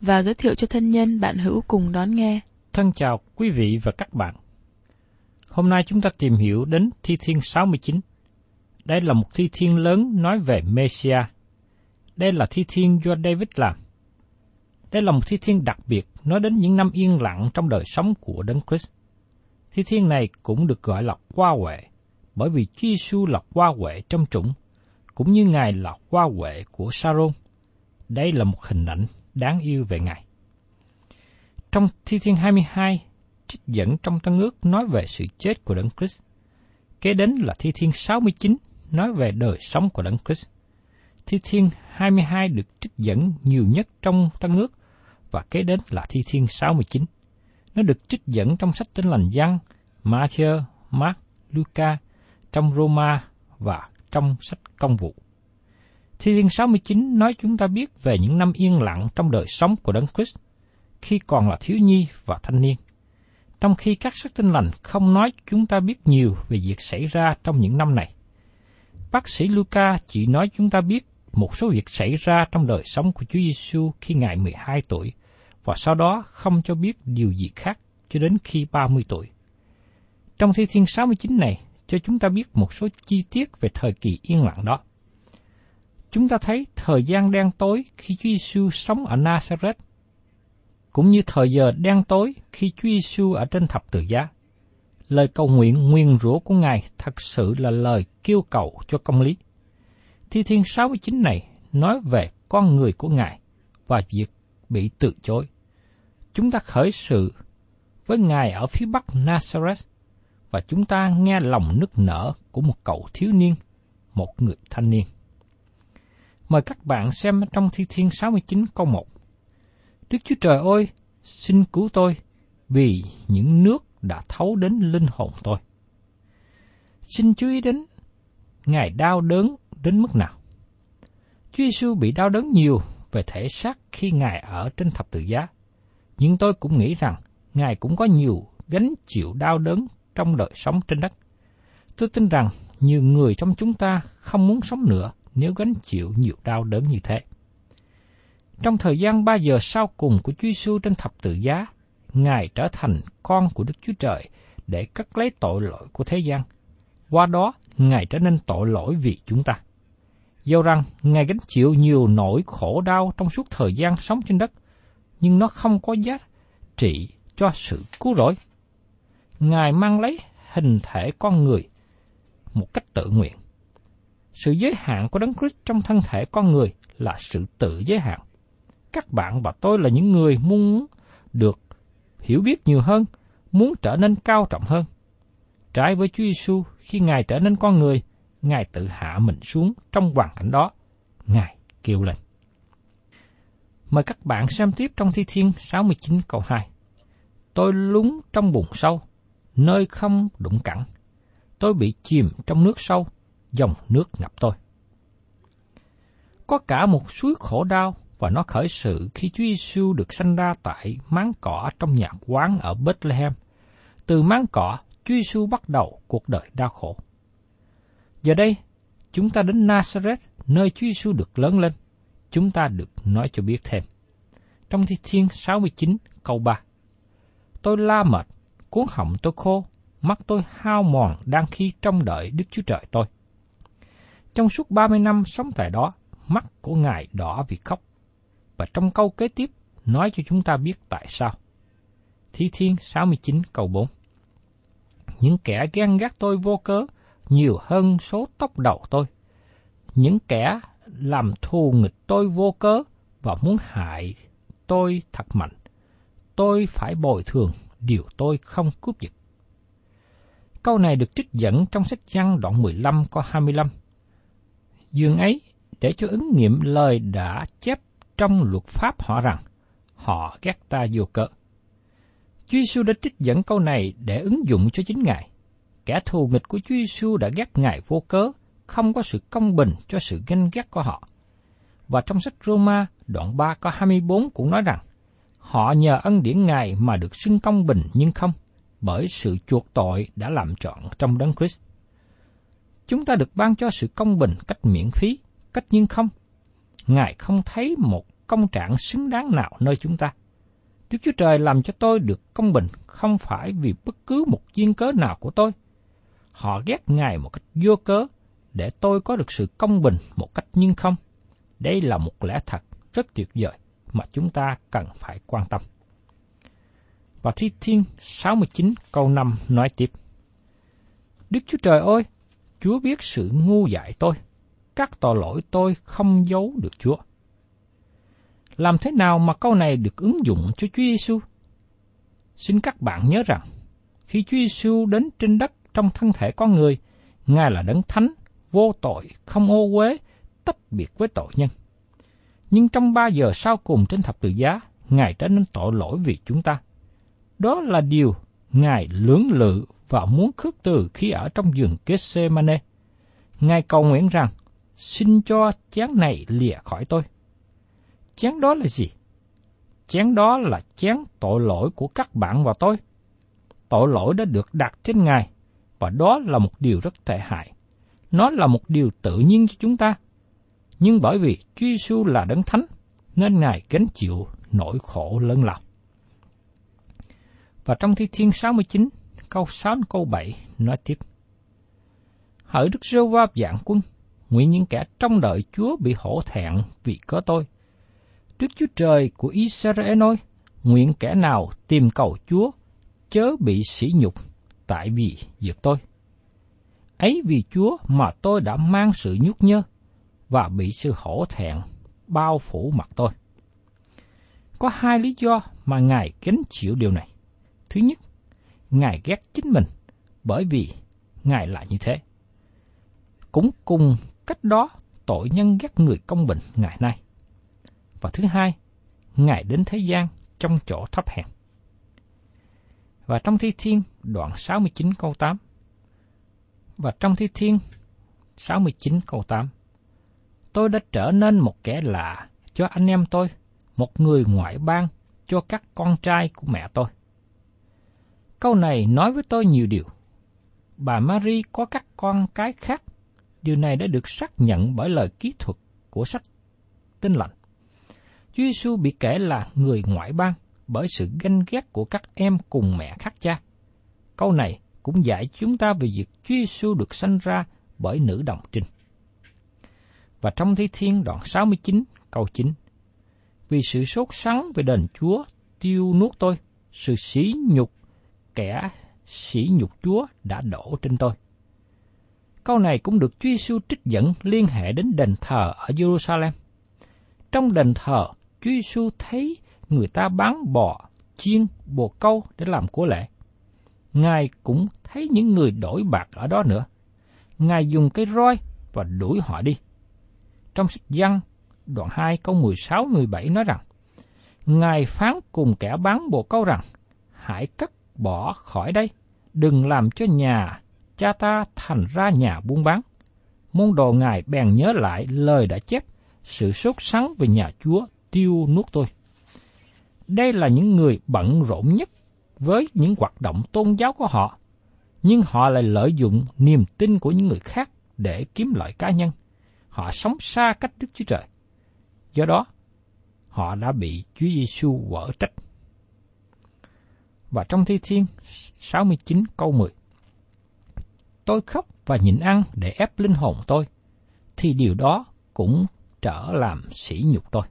và giới thiệu cho thân nhân bạn hữu cùng đón nghe. Thân chào quý vị và các bạn. Hôm nay chúng ta tìm hiểu đến Thi Thiên 69. Đây là một thi thiên lớn nói về Messiah. Đây là thi thiên do David làm. Đây là một thi thiên đặc biệt nói đến những năm yên lặng trong đời sống của Đấng Christ. Thi thiên này cũng được gọi là qua huệ, bởi vì Chúa Giêsu là qua huệ trong chủng, cũng như Ngài là qua huệ của Saron. Đây là một hình ảnh đáng yêu về Ngài. Trong Thi Thiên 22, trích dẫn trong Tân ước nói về sự chết của Đấng Christ. Kế đến là Thi Thiên 69 nói về đời sống của Đấng Christ. Thi Thiên 22 được trích dẫn nhiều nhất trong Tân ước và kế đến là Thi Thiên 69. Nó được trích dẫn trong sách Tin lành Giăng, Matthew, Mark, Luca, trong Roma và trong sách Công vụ. Thi Thiên 69 nói chúng ta biết về những năm yên lặng trong đời sống của Đấng Christ khi còn là thiếu nhi và thanh niên. Trong khi các sách tinh lành không nói chúng ta biết nhiều về việc xảy ra trong những năm này. Bác sĩ Luca chỉ nói chúng ta biết một số việc xảy ra trong đời sống của Chúa Giêsu khi Ngài 12 tuổi và sau đó không cho biết điều gì khác cho đến khi 30 tuổi. Trong Thi Thiên 69 này, cho chúng ta biết một số chi tiết về thời kỳ yên lặng đó chúng ta thấy thời gian đen tối khi Chúa Giêsu sống ở Nazareth, cũng như thời giờ đen tối khi Chúa Giêsu ở trên thập tự giá. Lời cầu nguyện nguyên rủa của Ngài thật sự là lời kêu cầu cho công lý. Thi Thiên 69 này nói về con người của Ngài và việc bị từ chối. Chúng ta khởi sự với Ngài ở phía bắc Nazareth và chúng ta nghe lòng nức nở của một cậu thiếu niên, một người thanh niên. Mời các bạn xem trong Thi Thiên 69 câu 1. Đức Chúa Trời ơi, xin cứu tôi, vì những nước đã thấu đến linh hồn tôi. Xin chú ý đến, Ngài đau đớn đến mức nào. Chúa Giêsu bị đau đớn nhiều về thể xác khi Ngài ở trên thập tự giá. Nhưng tôi cũng nghĩ rằng Ngài cũng có nhiều gánh chịu đau đớn trong đời sống trên đất. Tôi tin rằng nhiều người trong chúng ta không muốn sống nữa nếu gánh chịu nhiều đau đớn như thế. Trong thời gian ba giờ sau cùng của Chúa Giêsu trên thập tự giá, Ngài trở thành con của Đức Chúa Trời để cất lấy tội lỗi của thế gian. Qua đó, Ngài trở nên tội lỗi vì chúng ta. Do rằng Ngài gánh chịu nhiều nỗi khổ đau trong suốt thời gian sống trên đất, nhưng nó không có giá trị cho sự cứu rỗi. Ngài mang lấy hình thể con người một cách tự nguyện. Sự giới hạn của Đấng Christ trong thân thể con người là sự tự giới hạn. Các bạn và tôi là những người muốn được hiểu biết nhiều hơn, muốn trở nên cao trọng hơn. Trái với Chúa Giêsu, khi Ngài trở nên con người, Ngài tự hạ mình xuống trong hoàn cảnh đó. Ngài kêu lên. Mời các bạn xem tiếp trong Thi Thiên 69 câu 2. Tôi lúng trong bùn sâu, nơi không đụng cẳng. Tôi bị chìm trong nước sâu, dòng nước ngập tôi. Có cả một suối khổ đau và nó khởi sự khi Chúa Giêsu được sanh ra tại máng cỏ trong nhà quán ở Bethlehem. Từ máng cỏ, Chúa Giêsu bắt đầu cuộc đời đau khổ. Giờ đây, chúng ta đến Nazareth, nơi Chúa Giêsu được lớn lên. Chúng ta được nói cho biết thêm. Trong Thi Thiên 69 câu 3 Tôi la mệt, cuốn họng tôi khô, mắt tôi hao mòn đang khi trông đợi Đức Chúa Trời tôi. Trong suốt 30 năm sống tại đó, mắt của Ngài đỏ vì khóc. Và trong câu kế tiếp, nói cho chúng ta biết tại sao. Thi Thiên 69 câu 4 Những kẻ ghen ghét tôi vô cớ, nhiều hơn số tóc đầu tôi. Những kẻ làm thù nghịch tôi vô cớ và muốn hại tôi thật mạnh. Tôi phải bồi thường điều tôi không cướp giật. Câu này được trích dẫn trong sách Giăng đoạn 15 có 25 dương ấy để cho ứng nghiệm lời đã chép trong luật pháp họ rằng họ ghét ta vô cớ. Chúa Giêsu đã trích dẫn câu này để ứng dụng cho chính Ngài. Kẻ thù nghịch của Chúa Giêsu đã ghét Ngài vô cớ, không có sự công bình cho sự ganh ghét của họ. Và trong sách Roma, đoạn 3 có 24 cũng nói rằng, họ nhờ ân điển Ngài mà được xưng công bình nhưng không, bởi sự chuộc tội đã làm trọn trong đấng Christ. Chúng ta được ban cho sự công bình cách miễn phí, cách nhưng không. Ngài không thấy một công trạng xứng đáng nào nơi chúng ta. Đức Chúa Trời làm cho tôi được công bình không phải vì bất cứ một duyên cớ nào của tôi. Họ ghét Ngài một cách vô cớ để tôi có được sự công bình một cách nhưng không. Đây là một lẽ thật rất tuyệt vời mà chúng ta cần phải quan tâm. Và Thi Thiên 69 câu 5 nói tiếp. Đức Chúa Trời ơi, Chúa biết sự ngu dại tôi, các tội lỗi tôi không giấu được Chúa. Làm thế nào mà câu này được ứng dụng cho Chúa Giêsu? Xin các bạn nhớ rằng, khi Chúa Giêsu đến trên đất trong thân thể con người, Ngài là đấng thánh, vô tội, không ô uế, tách biệt với tội nhân. Nhưng trong ba giờ sau cùng trên thập tự giá, Ngài trở nên tội lỗi vì chúng ta. Đó là điều Ngài lưỡng lự và muốn khước từ khi ở trong giường Gethsemane. Ngài cầu nguyện rằng, xin cho chén này lìa khỏi tôi. Chén đó là gì? Chén đó là chén tội lỗi của các bạn và tôi. Tội lỗi đã được đặt trên Ngài, và đó là một điều rất tệ hại. Nó là một điều tự nhiên cho chúng ta. Nhưng bởi vì Chúa Giêsu là đấng thánh, nên Ngài gánh chịu nỗi khổ lớn lao. Và trong Thi Thiên 69, câu 6 câu 7 nói tiếp. Hỡi Đức Rêu Va dạng quân, nguyện những kẻ trong đợi Chúa bị hổ thẹn vì có tôi. Đức Chúa Trời của Israel nói nguyện kẻ nào tìm cầu Chúa, chớ bị sỉ nhục, tại vì giật tôi. Ấy vì Chúa mà tôi đã mang sự nhút nhơ, và bị sự hổ thẹn bao phủ mặt tôi. Có hai lý do mà Ngài gánh chịu điều này. Thứ nhất, Ngài ghét chính mình, bởi vì Ngài là như thế. Cũng cùng cách đó, tội nhân ghét người công bình ngày nay. Và thứ hai, Ngài đến thế gian trong chỗ thấp hèn. Và trong Thi Thiên đoạn 69 câu 8 Và trong Thi Thiên 69 câu 8 Tôi đã trở nên một kẻ lạ cho anh em tôi, một người ngoại bang cho các con trai của mẹ tôi. Câu này nói với tôi nhiều điều. Bà Marie có các con cái khác. Điều này đã được xác nhận bởi lời kỹ thuật của sách Tinh lành. Chúa Giêsu bị kể là người ngoại bang bởi sự ganh ghét của các em cùng mẹ khác cha. Câu này cũng dạy chúng ta về việc Chúa Giêsu được sanh ra bởi nữ đồng trinh. Và trong Thi Thiên đoạn 69 câu 9 Vì sự sốt sắng về đền Chúa tiêu nuốt tôi, sự sỉ nhục kẻ sỉ nhục Chúa đã đổ trên tôi. Câu này cũng được Chúa Giêsu trích dẫn liên hệ đến đền thờ ở Jerusalem. Trong đền thờ, Chúa Giêsu thấy người ta bán bò, chiên, bồ câu để làm của lễ. Ngài cũng thấy những người đổi bạc ở đó nữa. Ngài dùng cây roi và đuổi họ đi. Trong sách Giăng, đoạn 2 câu 16-17 nói rằng, Ngài phán cùng kẻ bán bồ câu rằng, hãy cất bỏ khỏi đây, đừng làm cho nhà cha ta thành ra nhà buôn bán. Môn đồ ngài bèn nhớ lại lời đã chép, sự sốt sắng về nhà Chúa tiêu nuốt tôi. Đây là những người bận rộn nhất với những hoạt động tôn giáo của họ, nhưng họ lại lợi dụng niềm tin của những người khác để kiếm lợi cá nhân. Họ sống xa cách Đức Chúa Trời. Do đó, họ đã bị Chúa Giêsu quở trách và trong Thi Thiên 69 câu 10. Tôi khóc và nhịn ăn để ép linh hồn tôi, thì điều đó cũng trở làm sỉ nhục tôi.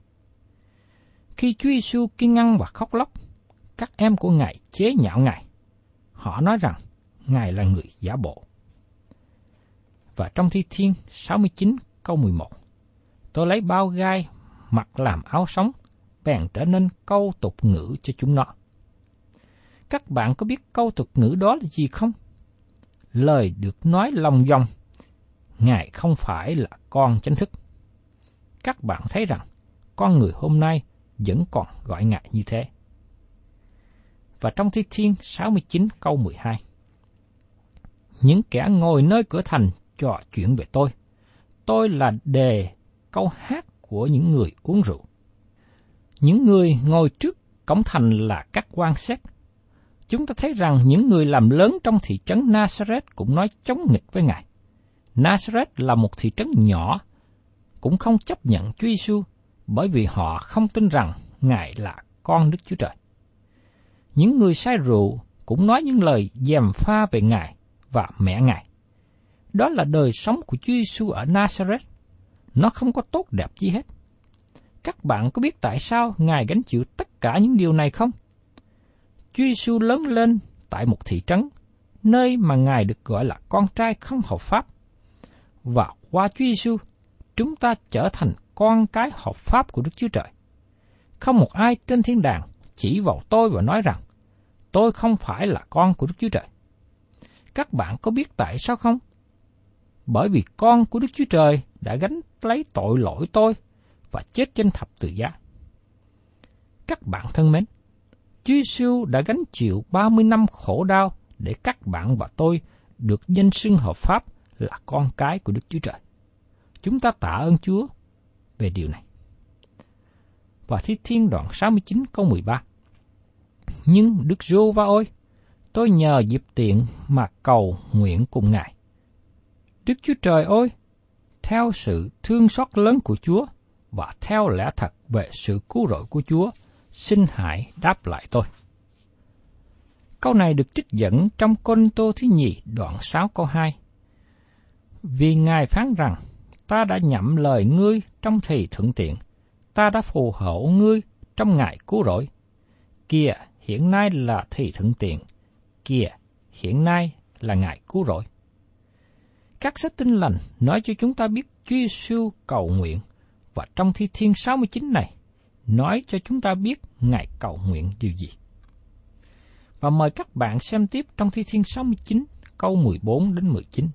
Khi Chúa Giêsu kiên ngăn và khóc lóc, các em của Ngài chế nhạo Ngài. Họ nói rằng Ngài là người giả bộ. Và trong Thi Thiên 69 câu 11, tôi lấy bao gai mặc làm áo sống, bèn trở nên câu tục ngữ cho chúng nó. Các bạn có biết câu tục ngữ đó là gì không? Lời được nói lòng vòng, Ngài không phải là con chánh thức. Các bạn thấy rằng, con người hôm nay vẫn còn gọi Ngài như thế. Và trong Thi Thiên 69 câu 12 Những kẻ ngồi nơi cửa thành trò chuyện về tôi. Tôi là đề câu hát của những người uống rượu. Những người ngồi trước cổng thành là các quan xét. Chúng ta thấy rằng những người làm lớn trong thị trấn Nazareth cũng nói chống nghịch với Ngài. Nazareth là một thị trấn nhỏ, cũng không chấp nhận Chúa Giêsu bởi vì họ không tin rằng Ngài là con Đức Chúa Trời. Những người say rượu cũng nói những lời dèm pha về Ngài và mẹ Ngài. Đó là đời sống của Chúa Giêsu ở Nazareth. Nó không có tốt đẹp gì hết. Các bạn có biết tại sao Ngài gánh chịu tất cả những điều này không? Chúa Giêsu lớn lên tại một thị trấn, nơi mà Ngài được gọi là con trai không hợp pháp. Và qua Chúa Giêsu, chúng ta trở thành con cái hợp pháp của Đức Chúa Trời. Không một ai trên thiên đàng chỉ vào tôi và nói rằng, tôi không phải là con của Đức Chúa Trời. Các bạn có biết tại sao không? Bởi vì con của Đức Chúa Trời đã gánh lấy tội lỗi tôi và chết trên thập tự giá. Các bạn thân mến, Chúa Giêsu đã gánh chịu 30 năm khổ đau để các bạn và tôi được danh xưng hợp pháp là con cái của Đức Chúa Trời. Chúng ta tạ ơn Chúa về điều này. Và Thi Thiên đoạn 69 câu 13 Nhưng Đức Rô Va ơi, tôi nhờ dịp tiện mà cầu nguyện cùng Ngài. Đức Chúa Trời ơi, theo sự thương xót lớn của Chúa và theo lẽ thật về sự cứu rỗi của Chúa, xin hãy đáp lại tôi. Câu này được trích dẫn trong Côn Tô thứ nhì đoạn 6 câu 2. Vì Ngài phán rằng, ta đã nhậm lời ngươi trong thì thuận tiện, ta đã phù hộ ngươi trong ngày cứu rỗi. Kìa, hiện nay là thì thuận tiện, kìa, hiện nay là ngày cứu rỗi. Các sách tinh lành nói cho chúng ta biết Chúa Giêsu cầu nguyện và trong thi thiên 69 này nói cho chúng ta biết Ngài cầu nguyện điều gì. Và mời các bạn xem tiếp trong thi thiên 69 câu 14 đến 19.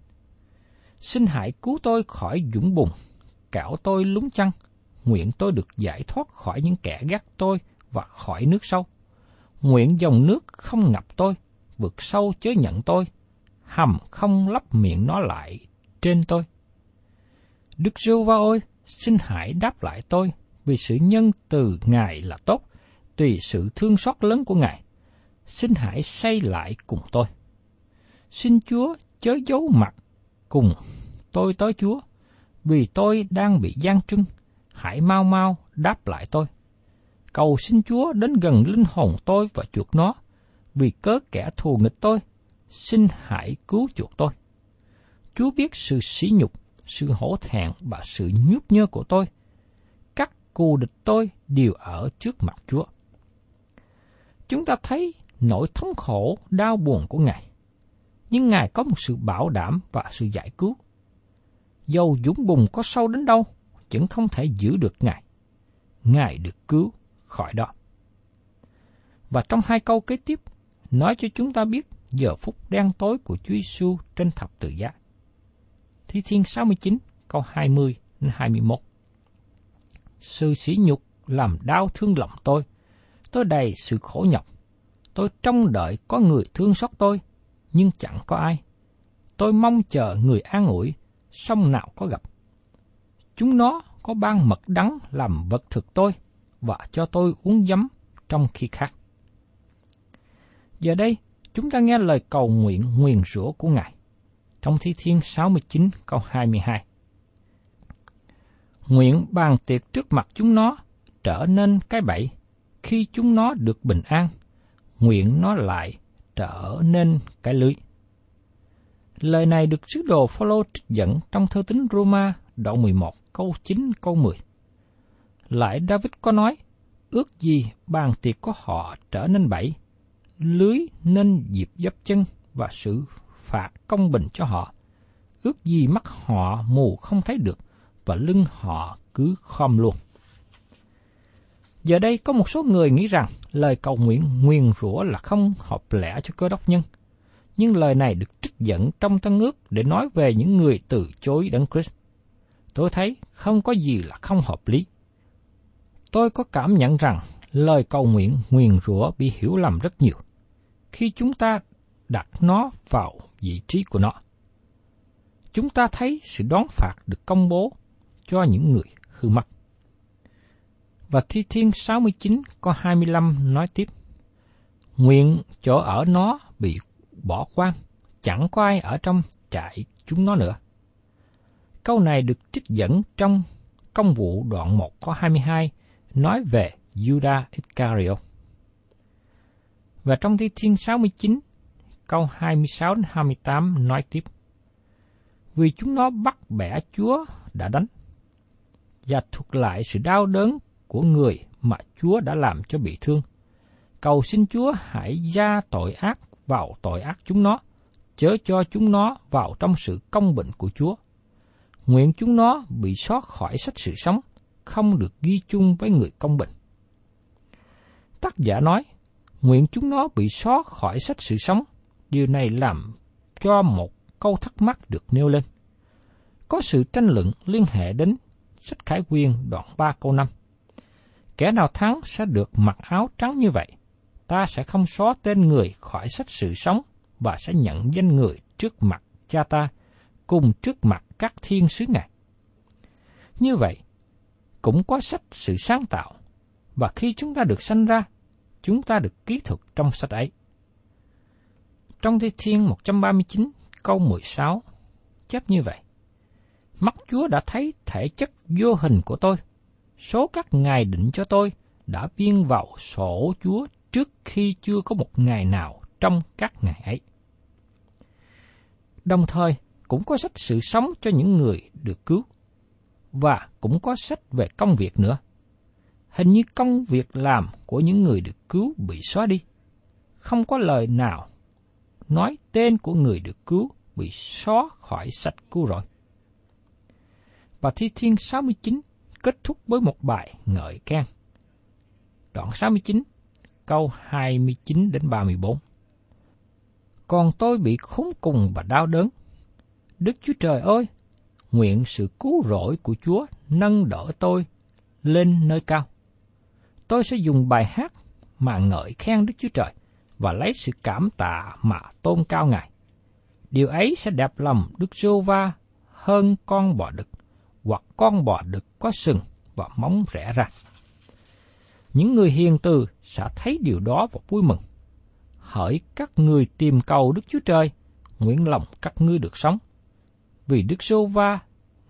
Xin hãy cứu tôi khỏi dũng bùn, cạo tôi lúng chăng, nguyện tôi được giải thoát khỏi những kẻ gắt tôi và khỏi nước sâu. Nguyện dòng nước không ngập tôi, vực sâu chớ nhận tôi, hầm không lấp miệng nó lại trên tôi. Đức giê va ơi, xin hãy đáp lại tôi, vì sự nhân từ Ngài là tốt, tùy sự thương xót lớn của Ngài. Xin hãy say lại cùng tôi. Xin Chúa chớ giấu mặt cùng tôi tới Chúa, vì tôi đang bị gian trưng, hãy mau mau đáp lại tôi. Cầu xin Chúa đến gần linh hồn tôi và chuộc nó, vì cớ kẻ thù nghịch tôi, xin hãy cứu chuộc tôi. Chúa biết sự sỉ nhục, sự hổ thẹn và sự nhút nhơ của tôi cô cù địch tôi đều ở trước mặt Chúa. Chúng ta thấy nỗi thống khổ, đau buồn của Ngài. Nhưng Ngài có một sự bảo đảm và sự giải cứu. Dầu dũng bùng có sâu đến đâu, vẫn không thể giữ được Ngài. Ngài được cứu khỏi đó. Và trong hai câu kế tiếp, nói cho chúng ta biết giờ phút đen tối của Chúa Giêsu trên thập tự giá. Thi Thiên 69 câu 20 đến 21. Sự sỉ nhục làm đau thương lòng tôi, tôi đầy sự khổ nhọc. Tôi trông đợi có người thương xót tôi, nhưng chẳng có ai. Tôi mong chờ người an ủi, song nào có gặp. Chúng nó có ban mật đắng làm vật thực tôi, và cho tôi uống giấm trong khi khác. Giờ đây, chúng ta nghe lời cầu nguyện nguyền rủa của Ngài. Trong Thi Thiên 69 câu 22. Nguyện bàn tiệc trước mặt chúng nó trở nên cái bẫy, khi chúng nó được bình an, nguyện nó lại trở nên cái lưới. Lời này được sứ đồ Phaolô trích dẫn trong thơ tín Roma đoạn 11 câu 9 câu 10. Lại David có nói, ước gì bàn tiệc của họ trở nên bẫy, lưới nên dịp dấp chân và sự phạt công bình cho họ. Ước gì mắt họ mù không thấy được và lưng họ cứ khom luôn. Giờ đây có một số người nghĩ rằng lời cầu nguyện nguyền rủa là không hợp lẽ cho cơ đốc nhân. Nhưng lời này được trích dẫn trong Tân ước để nói về những người từ chối Đấng Christ. Tôi thấy không có gì là không hợp lý. Tôi có cảm nhận rằng lời cầu nguyện nguyền rủa bị hiểu lầm rất nhiều khi chúng ta đặt nó vào vị trí của nó. Chúng ta thấy sự đón phạt được công bố cho những người hư mất. Và Thi Thiên 69 có 25 nói tiếp. Nguyện chỗ ở nó bị bỏ quang, chẳng có ai ở trong trại chúng nó nữa. Câu này được trích dẫn trong công vụ đoạn 1 có 22 nói về Judah Iscariot. Và trong Thi Thiên 69, câu 26 đến 28 nói tiếp. Vì chúng nó bắt bẻ Chúa đã đánh, và thuật lại sự đau đớn của người mà Chúa đã làm cho bị thương. Cầu xin Chúa hãy gia tội ác vào tội ác chúng nó, chớ cho chúng nó vào trong sự công bình của Chúa. Nguyện chúng nó bị xót khỏi sách sự sống, không được ghi chung với người công bình. Tác giả nói, nguyện chúng nó bị xót khỏi sách sự sống, điều này làm cho một câu thắc mắc được nêu lên. Có sự tranh luận liên hệ đến sách Khải Quyên đoạn 3 câu 5. Kẻ nào thắng sẽ được mặc áo trắng như vậy. Ta sẽ không xóa tên người khỏi sách sự sống và sẽ nhận danh người trước mặt cha ta, cùng trước mặt các thiên sứ ngài. Như vậy, cũng có sách sự sáng tạo, và khi chúng ta được sanh ra, chúng ta được ký thuật trong sách ấy. Trong Thi Thiên 139 câu 16 chép như vậy. Mắt Chúa đã thấy thể chất vô hình của tôi. Số các ngày định cho tôi đã biên vào sổ Chúa trước khi chưa có một ngày nào trong các ngày ấy. Đồng thời, cũng có sách sự sống cho những người được cứu. Và cũng có sách về công việc nữa. Hình như công việc làm của những người được cứu bị xóa đi. Không có lời nào nói tên của người được cứu bị xóa khỏi sách cứu rồi và Thi Thiên 69 kết thúc với một bài ngợi khen. Đoạn 69, câu 29 đến 34. Còn tôi bị khốn cùng và đau đớn. Đức Chúa Trời ơi, nguyện sự cứu rỗi của Chúa nâng đỡ tôi lên nơi cao. Tôi sẽ dùng bài hát mà ngợi khen Đức Chúa Trời và lấy sự cảm tạ mà tôn cao Ngài. Điều ấy sẽ đẹp lòng Đức giê va hơn con bò đực hoặc con bò đực có sừng và móng rẽ ra. Những người hiền từ sẽ thấy điều đó và vui mừng. Hỡi các người tìm cầu Đức Chúa Trời, nguyện lòng các ngươi được sống. Vì Đức Sô Va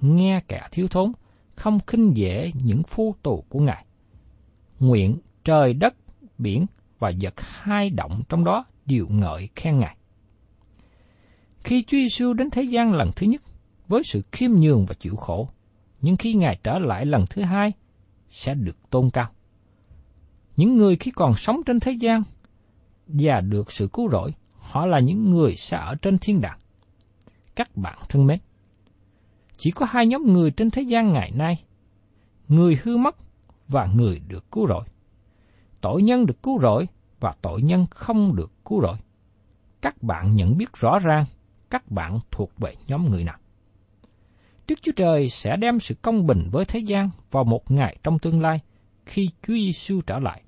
nghe kẻ thiếu thốn, không khinh dễ những phu tù của Ngài. Nguyện trời đất, biển và vật hai động trong đó đều ngợi khen Ngài. Khi Chúa Giêsu đến thế gian lần thứ nhất, với sự khiêm nhường và chịu khổ, nhưng khi Ngài trở lại lần thứ hai, sẽ được tôn cao. Những người khi còn sống trên thế gian và được sự cứu rỗi, họ là những người sẽ ở trên thiên đàng. Các bạn thân mến, chỉ có hai nhóm người trên thế gian ngày nay, người hư mất và người được cứu rỗi. Tội nhân được cứu rỗi và tội nhân không được cứu rỗi. Các bạn nhận biết rõ ràng các bạn thuộc về nhóm người nào. Đức Chúa Trời sẽ đem sự công bình với thế gian vào một ngày trong tương lai khi Chúa Giêsu trở lại.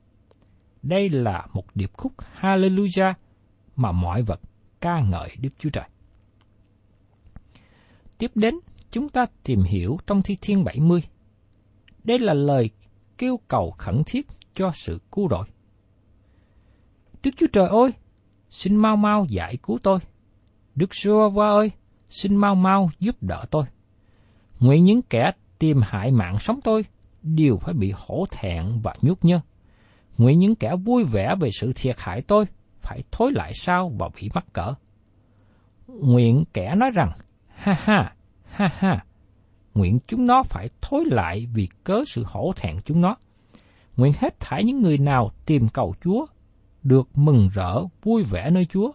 Đây là một điệp khúc Hallelujah mà mọi vật ca ngợi Đức Chúa Trời. Tiếp đến, chúng ta tìm hiểu trong Thi Thiên 70. Đây là lời kêu cầu khẩn thiết cho sự cứu rỗi. Đức Chúa Trời ơi, xin mau mau giải cứu tôi. Đức giê va ơi, xin mau mau giúp đỡ tôi. Nguyện những kẻ tìm hại mạng sống tôi đều phải bị hổ thẹn và nhút nhơ. Nguyện những kẻ vui vẻ về sự thiệt hại tôi phải thối lại sau và bị mắc cỡ. Nguyện kẻ nói rằng, ha ha, ha ha, nguyện chúng nó phải thối lại vì cớ sự hổ thẹn chúng nó. Nguyện hết thảy những người nào tìm cầu Chúa, được mừng rỡ, vui vẻ nơi Chúa.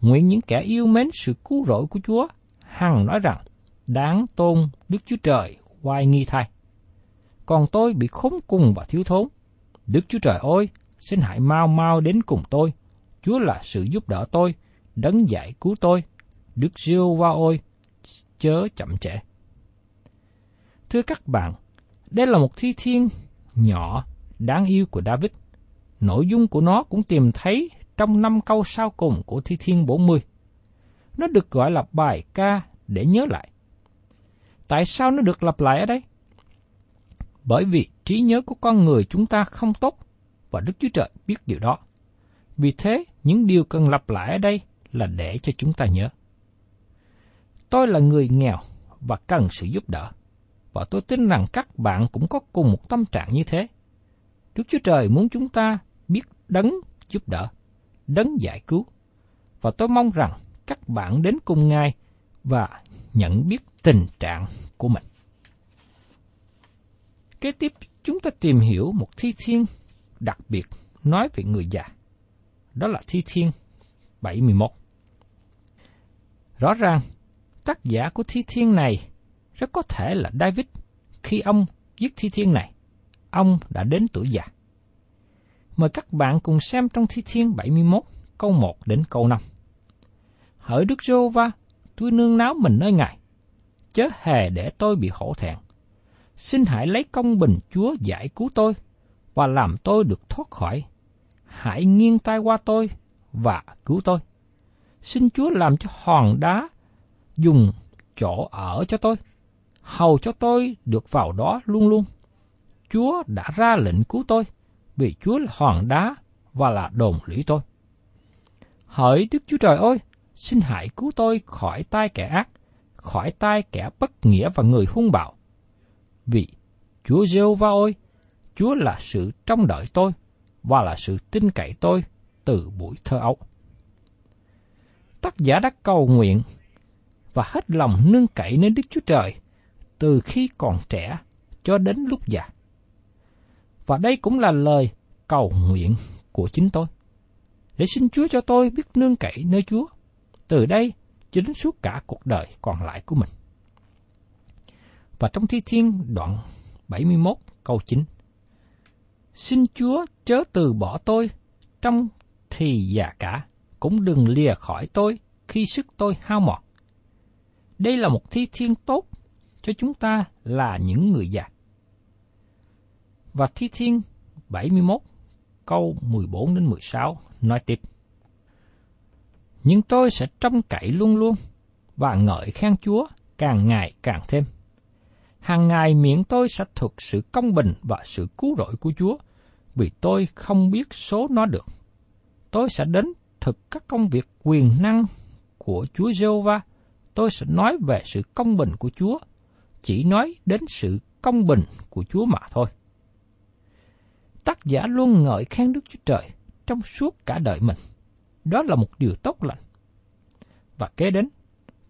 Nguyện những kẻ yêu mến sự cứu rỗi của Chúa, hằng nói rằng, đáng tôn Đức Chúa Trời oai nghi thay. Còn tôi bị khốn cùng và thiếu thốn. Đức Chúa Trời ơi, xin hãy mau mau đến cùng tôi. Chúa là sự giúp đỡ tôi, đấng giải cứu tôi. Đức giêsu va ôi, chớ chậm trễ. Thưa các bạn, đây là một thi thiên nhỏ, đáng yêu của David. Nội dung của nó cũng tìm thấy trong năm câu sau cùng của Thi Thiên 40. Nó được gọi là bài ca để nhớ lại. Tại sao nó được lặp lại ở đây? Bởi vì trí nhớ của con người chúng ta không tốt và Đức Chúa Trời biết điều đó. Vì thế, những điều cần lặp lại ở đây là để cho chúng ta nhớ. Tôi là người nghèo và cần sự giúp đỡ. Và tôi tin rằng các bạn cũng có cùng một tâm trạng như thế. Đức Chúa Trời muốn chúng ta biết đấng giúp đỡ, đấng giải cứu. Và tôi mong rằng các bạn đến cùng Ngài và nhận biết tình trạng của mình. Kế tiếp, chúng ta tìm hiểu một thi thiên đặc biệt nói về người già. Đó là thi thiên 71. Rõ ràng, tác giả của thi thiên này rất có thể là David. Khi ông viết thi thiên này, ông đã đến tuổi già. Mời các bạn cùng xem trong thi thiên 71 câu 1 đến câu 5. Hỡi Đức Giô Va, tôi nương náo mình nơi Ngài, chớ hề để tôi bị hổ thẹn. Xin hãy lấy công bình Chúa giải cứu tôi, và làm tôi được thoát khỏi. Hãy nghiêng tay qua tôi, và cứu tôi. Xin Chúa làm cho hòn đá dùng chỗ ở cho tôi, hầu cho tôi được vào đó luôn luôn. Chúa đã ra lệnh cứu tôi, vì Chúa là hòn đá và là đồn lũy tôi. Hỡi Đức Chúa Trời ơi, xin hãy cứu tôi khỏi tay kẻ ác, khỏi tay kẻ bất nghĩa và người hung bạo. Vì Chúa giê va ơi, Chúa là sự trông đợi tôi và là sự tin cậy tôi từ buổi thơ ấu. Tác giả đã cầu nguyện và hết lòng nương cậy nơi Đức Chúa Trời từ khi còn trẻ cho đến lúc già. Và đây cũng là lời cầu nguyện của chính tôi. Để xin Chúa cho tôi biết nương cậy nơi Chúa, từ đây cho đến suốt cả cuộc đời còn lại của mình. Và trong Thi Thiên đoạn 71 câu 9 Xin Chúa chớ từ bỏ tôi trong thì già cả, cũng đừng lìa khỏi tôi khi sức tôi hao mòn. Đây là một thi thiên tốt cho chúng ta là những người già. Và thi thiên 71 câu 14 đến 16 nói tiếp. Nhưng tôi sẽ trông cậy luôn luôn và ngợi khen Chúa càng ngày càng thêm. Hàng ngày miệng tôi sẽ thuật sự công bình và sự cứu rỗi của Chúa, vì tôi không biết số nó được. Tôi sẽ đến thực các công việc quyền năng của Chúa giê va tôi sẽ nói về sự công bình của Chúa, chỉ nói đến sự công bình của Chúa mà thôi. Tác giả luôn ngợi khen Đức Chúa Trời trong suốt cả đời mình. Đó là một điều tốt lành. Và kế đến,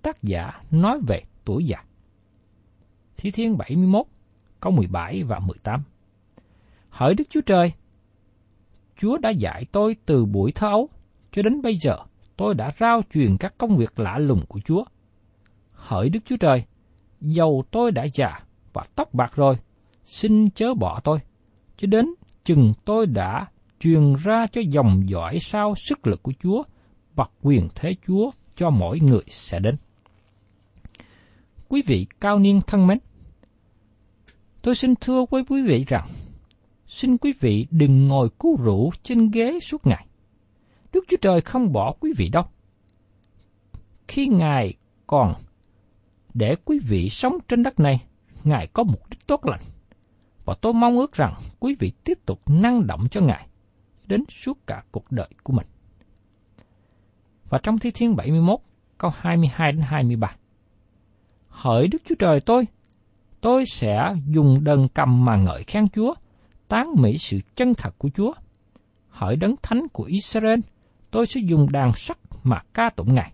tác giả nói về tuổi già. Thi Thiên 71, câu 17 và 18. Hỡi Đức Chúa Trời, Chúa đã dạy tôi từ buổi thơ ấu cho đến bây giờ tôi đã rao truyền các công việc lạ lùng của Chúa. Hỡi Đức Chúa Trời, dầu tôi đã già và tóc bạc rồi, xin chớ bỏ tôi, cho đến chừng tôi đã truyền ra cho dòng dõi sau sức lực của Chúa và quyền thế Chúa cho mỗi người sẽ đến. Quý vị cao niên thân mến, tôi xin thưa với quý vị rằng, xin quý vị đừng ngồi cú rũ trên ghế suốt ngày. Đức Chúa Trời không bỏ quý vị đâu. Khi Ngài còn để quý vị sống trên đất này, Ngài có mục đích tốt lành. Và tôi mong ước rằng quý vị tiếp tục năng động cho Ngài đến suốt cả cuộc đời của mình. Và trong Thi Thiên 71, câu 22 đến 23. Hỡi Đức Chúa Trời tôi, tôi sẽ dùng đờn cầm mà ngợi khen Chúa, tán mỹ sự chân thật của Chúa. Hỡi đấng thánh của Israel, tôi sẽ dùng đàn sắt mà ca tụng Ngài.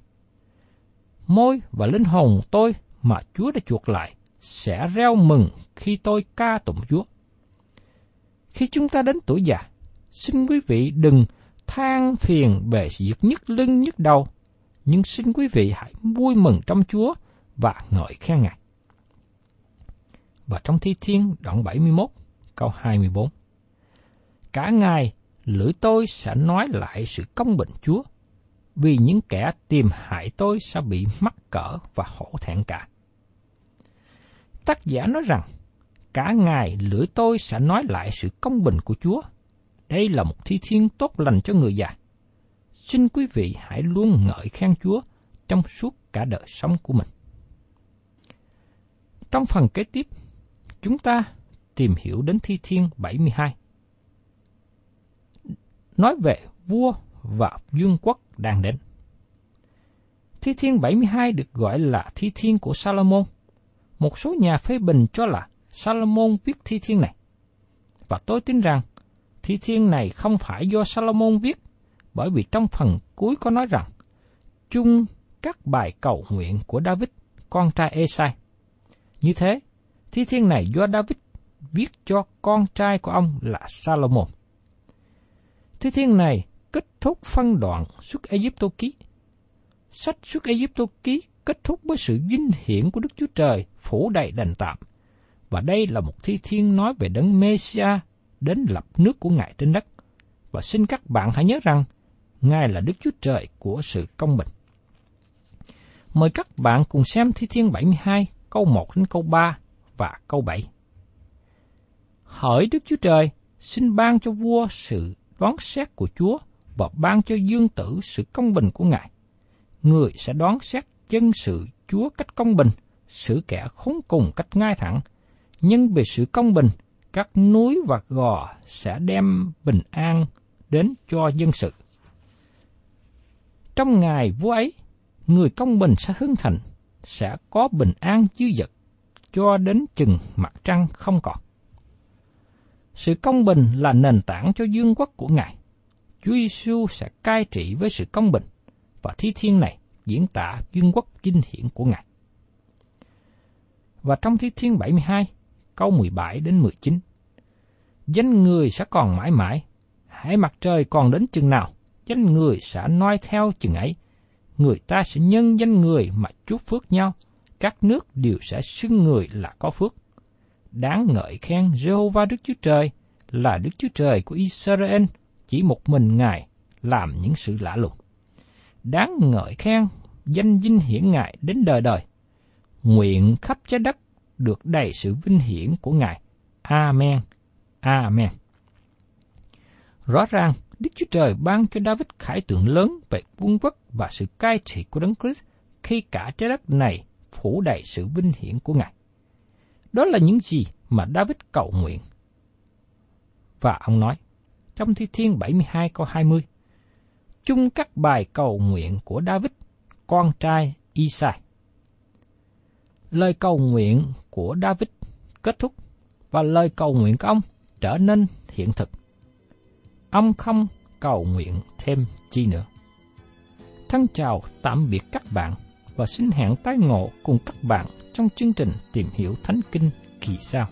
Môi và linh hồn tôi mà Chúa đã chuộc lại sẽ reo mừng khi tôi ca tụng Chúa. Khi chúng ta đến tuổi già, xin quý vị đừng than phiền về việc nhức lưng nhức đầu, nhưng xin quý vị hãy vui mừng trong Chúa và ngợi khen Ngài. Và trong Thi Thiên đoạn 71, câu 24. Cả ngày, lưỡi tôi sẽ nói lại sự công bình Chúa, vì những kẻ tìm hại tôi sẽ bị mắc cỡ và hổ thẹn cả. Tác giả nói rằng, cả ngày lưỡi tôi sẽ nói lại sự công bình của Chúa. Đây là một thi thiên tốt lành cho người già. Xin quý vị hãy luôn ngợi khen Chúa trong suốt cả đời sống của mình. Trong phần kế tiếp, chúng ta tìm hiểu đến thi thiên 72. Nói về vua và vương quốc đang đến. Thi thiên 72 được gọi là thi thiên của Salomon. Một số nhà phê bình cho là Salomon viết thi thiên này. Và tôi tin rằng thi thiên này không phải do Salomon viết, bởi vì trong phần cuối có nói rằng chung các bài cầu nguyện của David, con trai Esai. Như thế, thi thiên này do David viết cho con trai của ông là Salomon. Thi thiên này kết thúc phân đoạn xuất Egypto ký. Sách xuất Egypto ký kết thúc với sự vinh hiển của Đức Chúa Trời phủ đầy đành tạm. Và đây là một thi thiên nói về đấng Mêsia đến lập nước của Ngài trên đất. Và xin các bạn hãy nhớ rằng, Ngài là Đức Chúa Trời của sự công bình. Mời các bạn cùng xem Thi Thiên 72, câu 1 đến câu 3 và câu 7. Hỡi Đức Chúa Trời, xin ban cho vua sự đoán xét của Chúa và ban cho dương tử sự công bình của Ngài. Người sẽ đoán xét chân sự Chúa cách công bình, xử kẻ khốn cùng cách ngay thẳng. Nhưng về sự công bình, các núi và gò sẽ đem bình an đến cho dân sự. Trong ngày vua ấy, người công bình sẽ hưng thành, sẽ có bình an dư dật, cho đến chừng mặt trăng không còn. Sự công bình là nền tảng cho dương quốc của Ngài. Chúa Giêsu sẽ cai trị với sự công bình, và thi thiên này diễn tả dương quốc kinh hiển của Ngài. Và trong thi thiên 72, câu 17 đến 19, Danh người sẽ còn mãi mãi, hãy mặt trời còn đến chừng nào, danh người sẽ noi theo chừng ấy. Người ta sẽ nhân danh người mà chúc phước nhau, các nước đều sẽ xưng người là có phước. Đáng ngợi khen Jehovah Đức Chúa Trời là Đức Chúa Trời của Israel, chỉ một mình Ngài làm những sự lạ lùng. Đáng ngợi khen danh vinh hiển Ngài đến đời đời. Nguyện khắp trái đất được đầy sự vinh hiển của Ngài. Amen. Amen. Rõ ràng, Đức Chúa Trời ban cho David khải tượng lớn về quân quốc và sự cai trị của Đấng Christ khi cả trái đất này phủ đầy sự vinh hiển của Ngài. Đó là những gì mà David cầu nguyện. Và ông nói, trong Thi Thiên 72 câu 20, chung các bài cầu nguyện của David, con trai Isai. Lời cầu nguyện của David kết thúc và lời cầu nguyện của ông trở nên hiện thực. Ông không cầu nguyện thêm chi nữa. Thân chào tạm biệt các bạn và xin hẹn tái ngộ cùng các bạn trong chương trình tìm hiểu Thánh Kinh kỳ sau.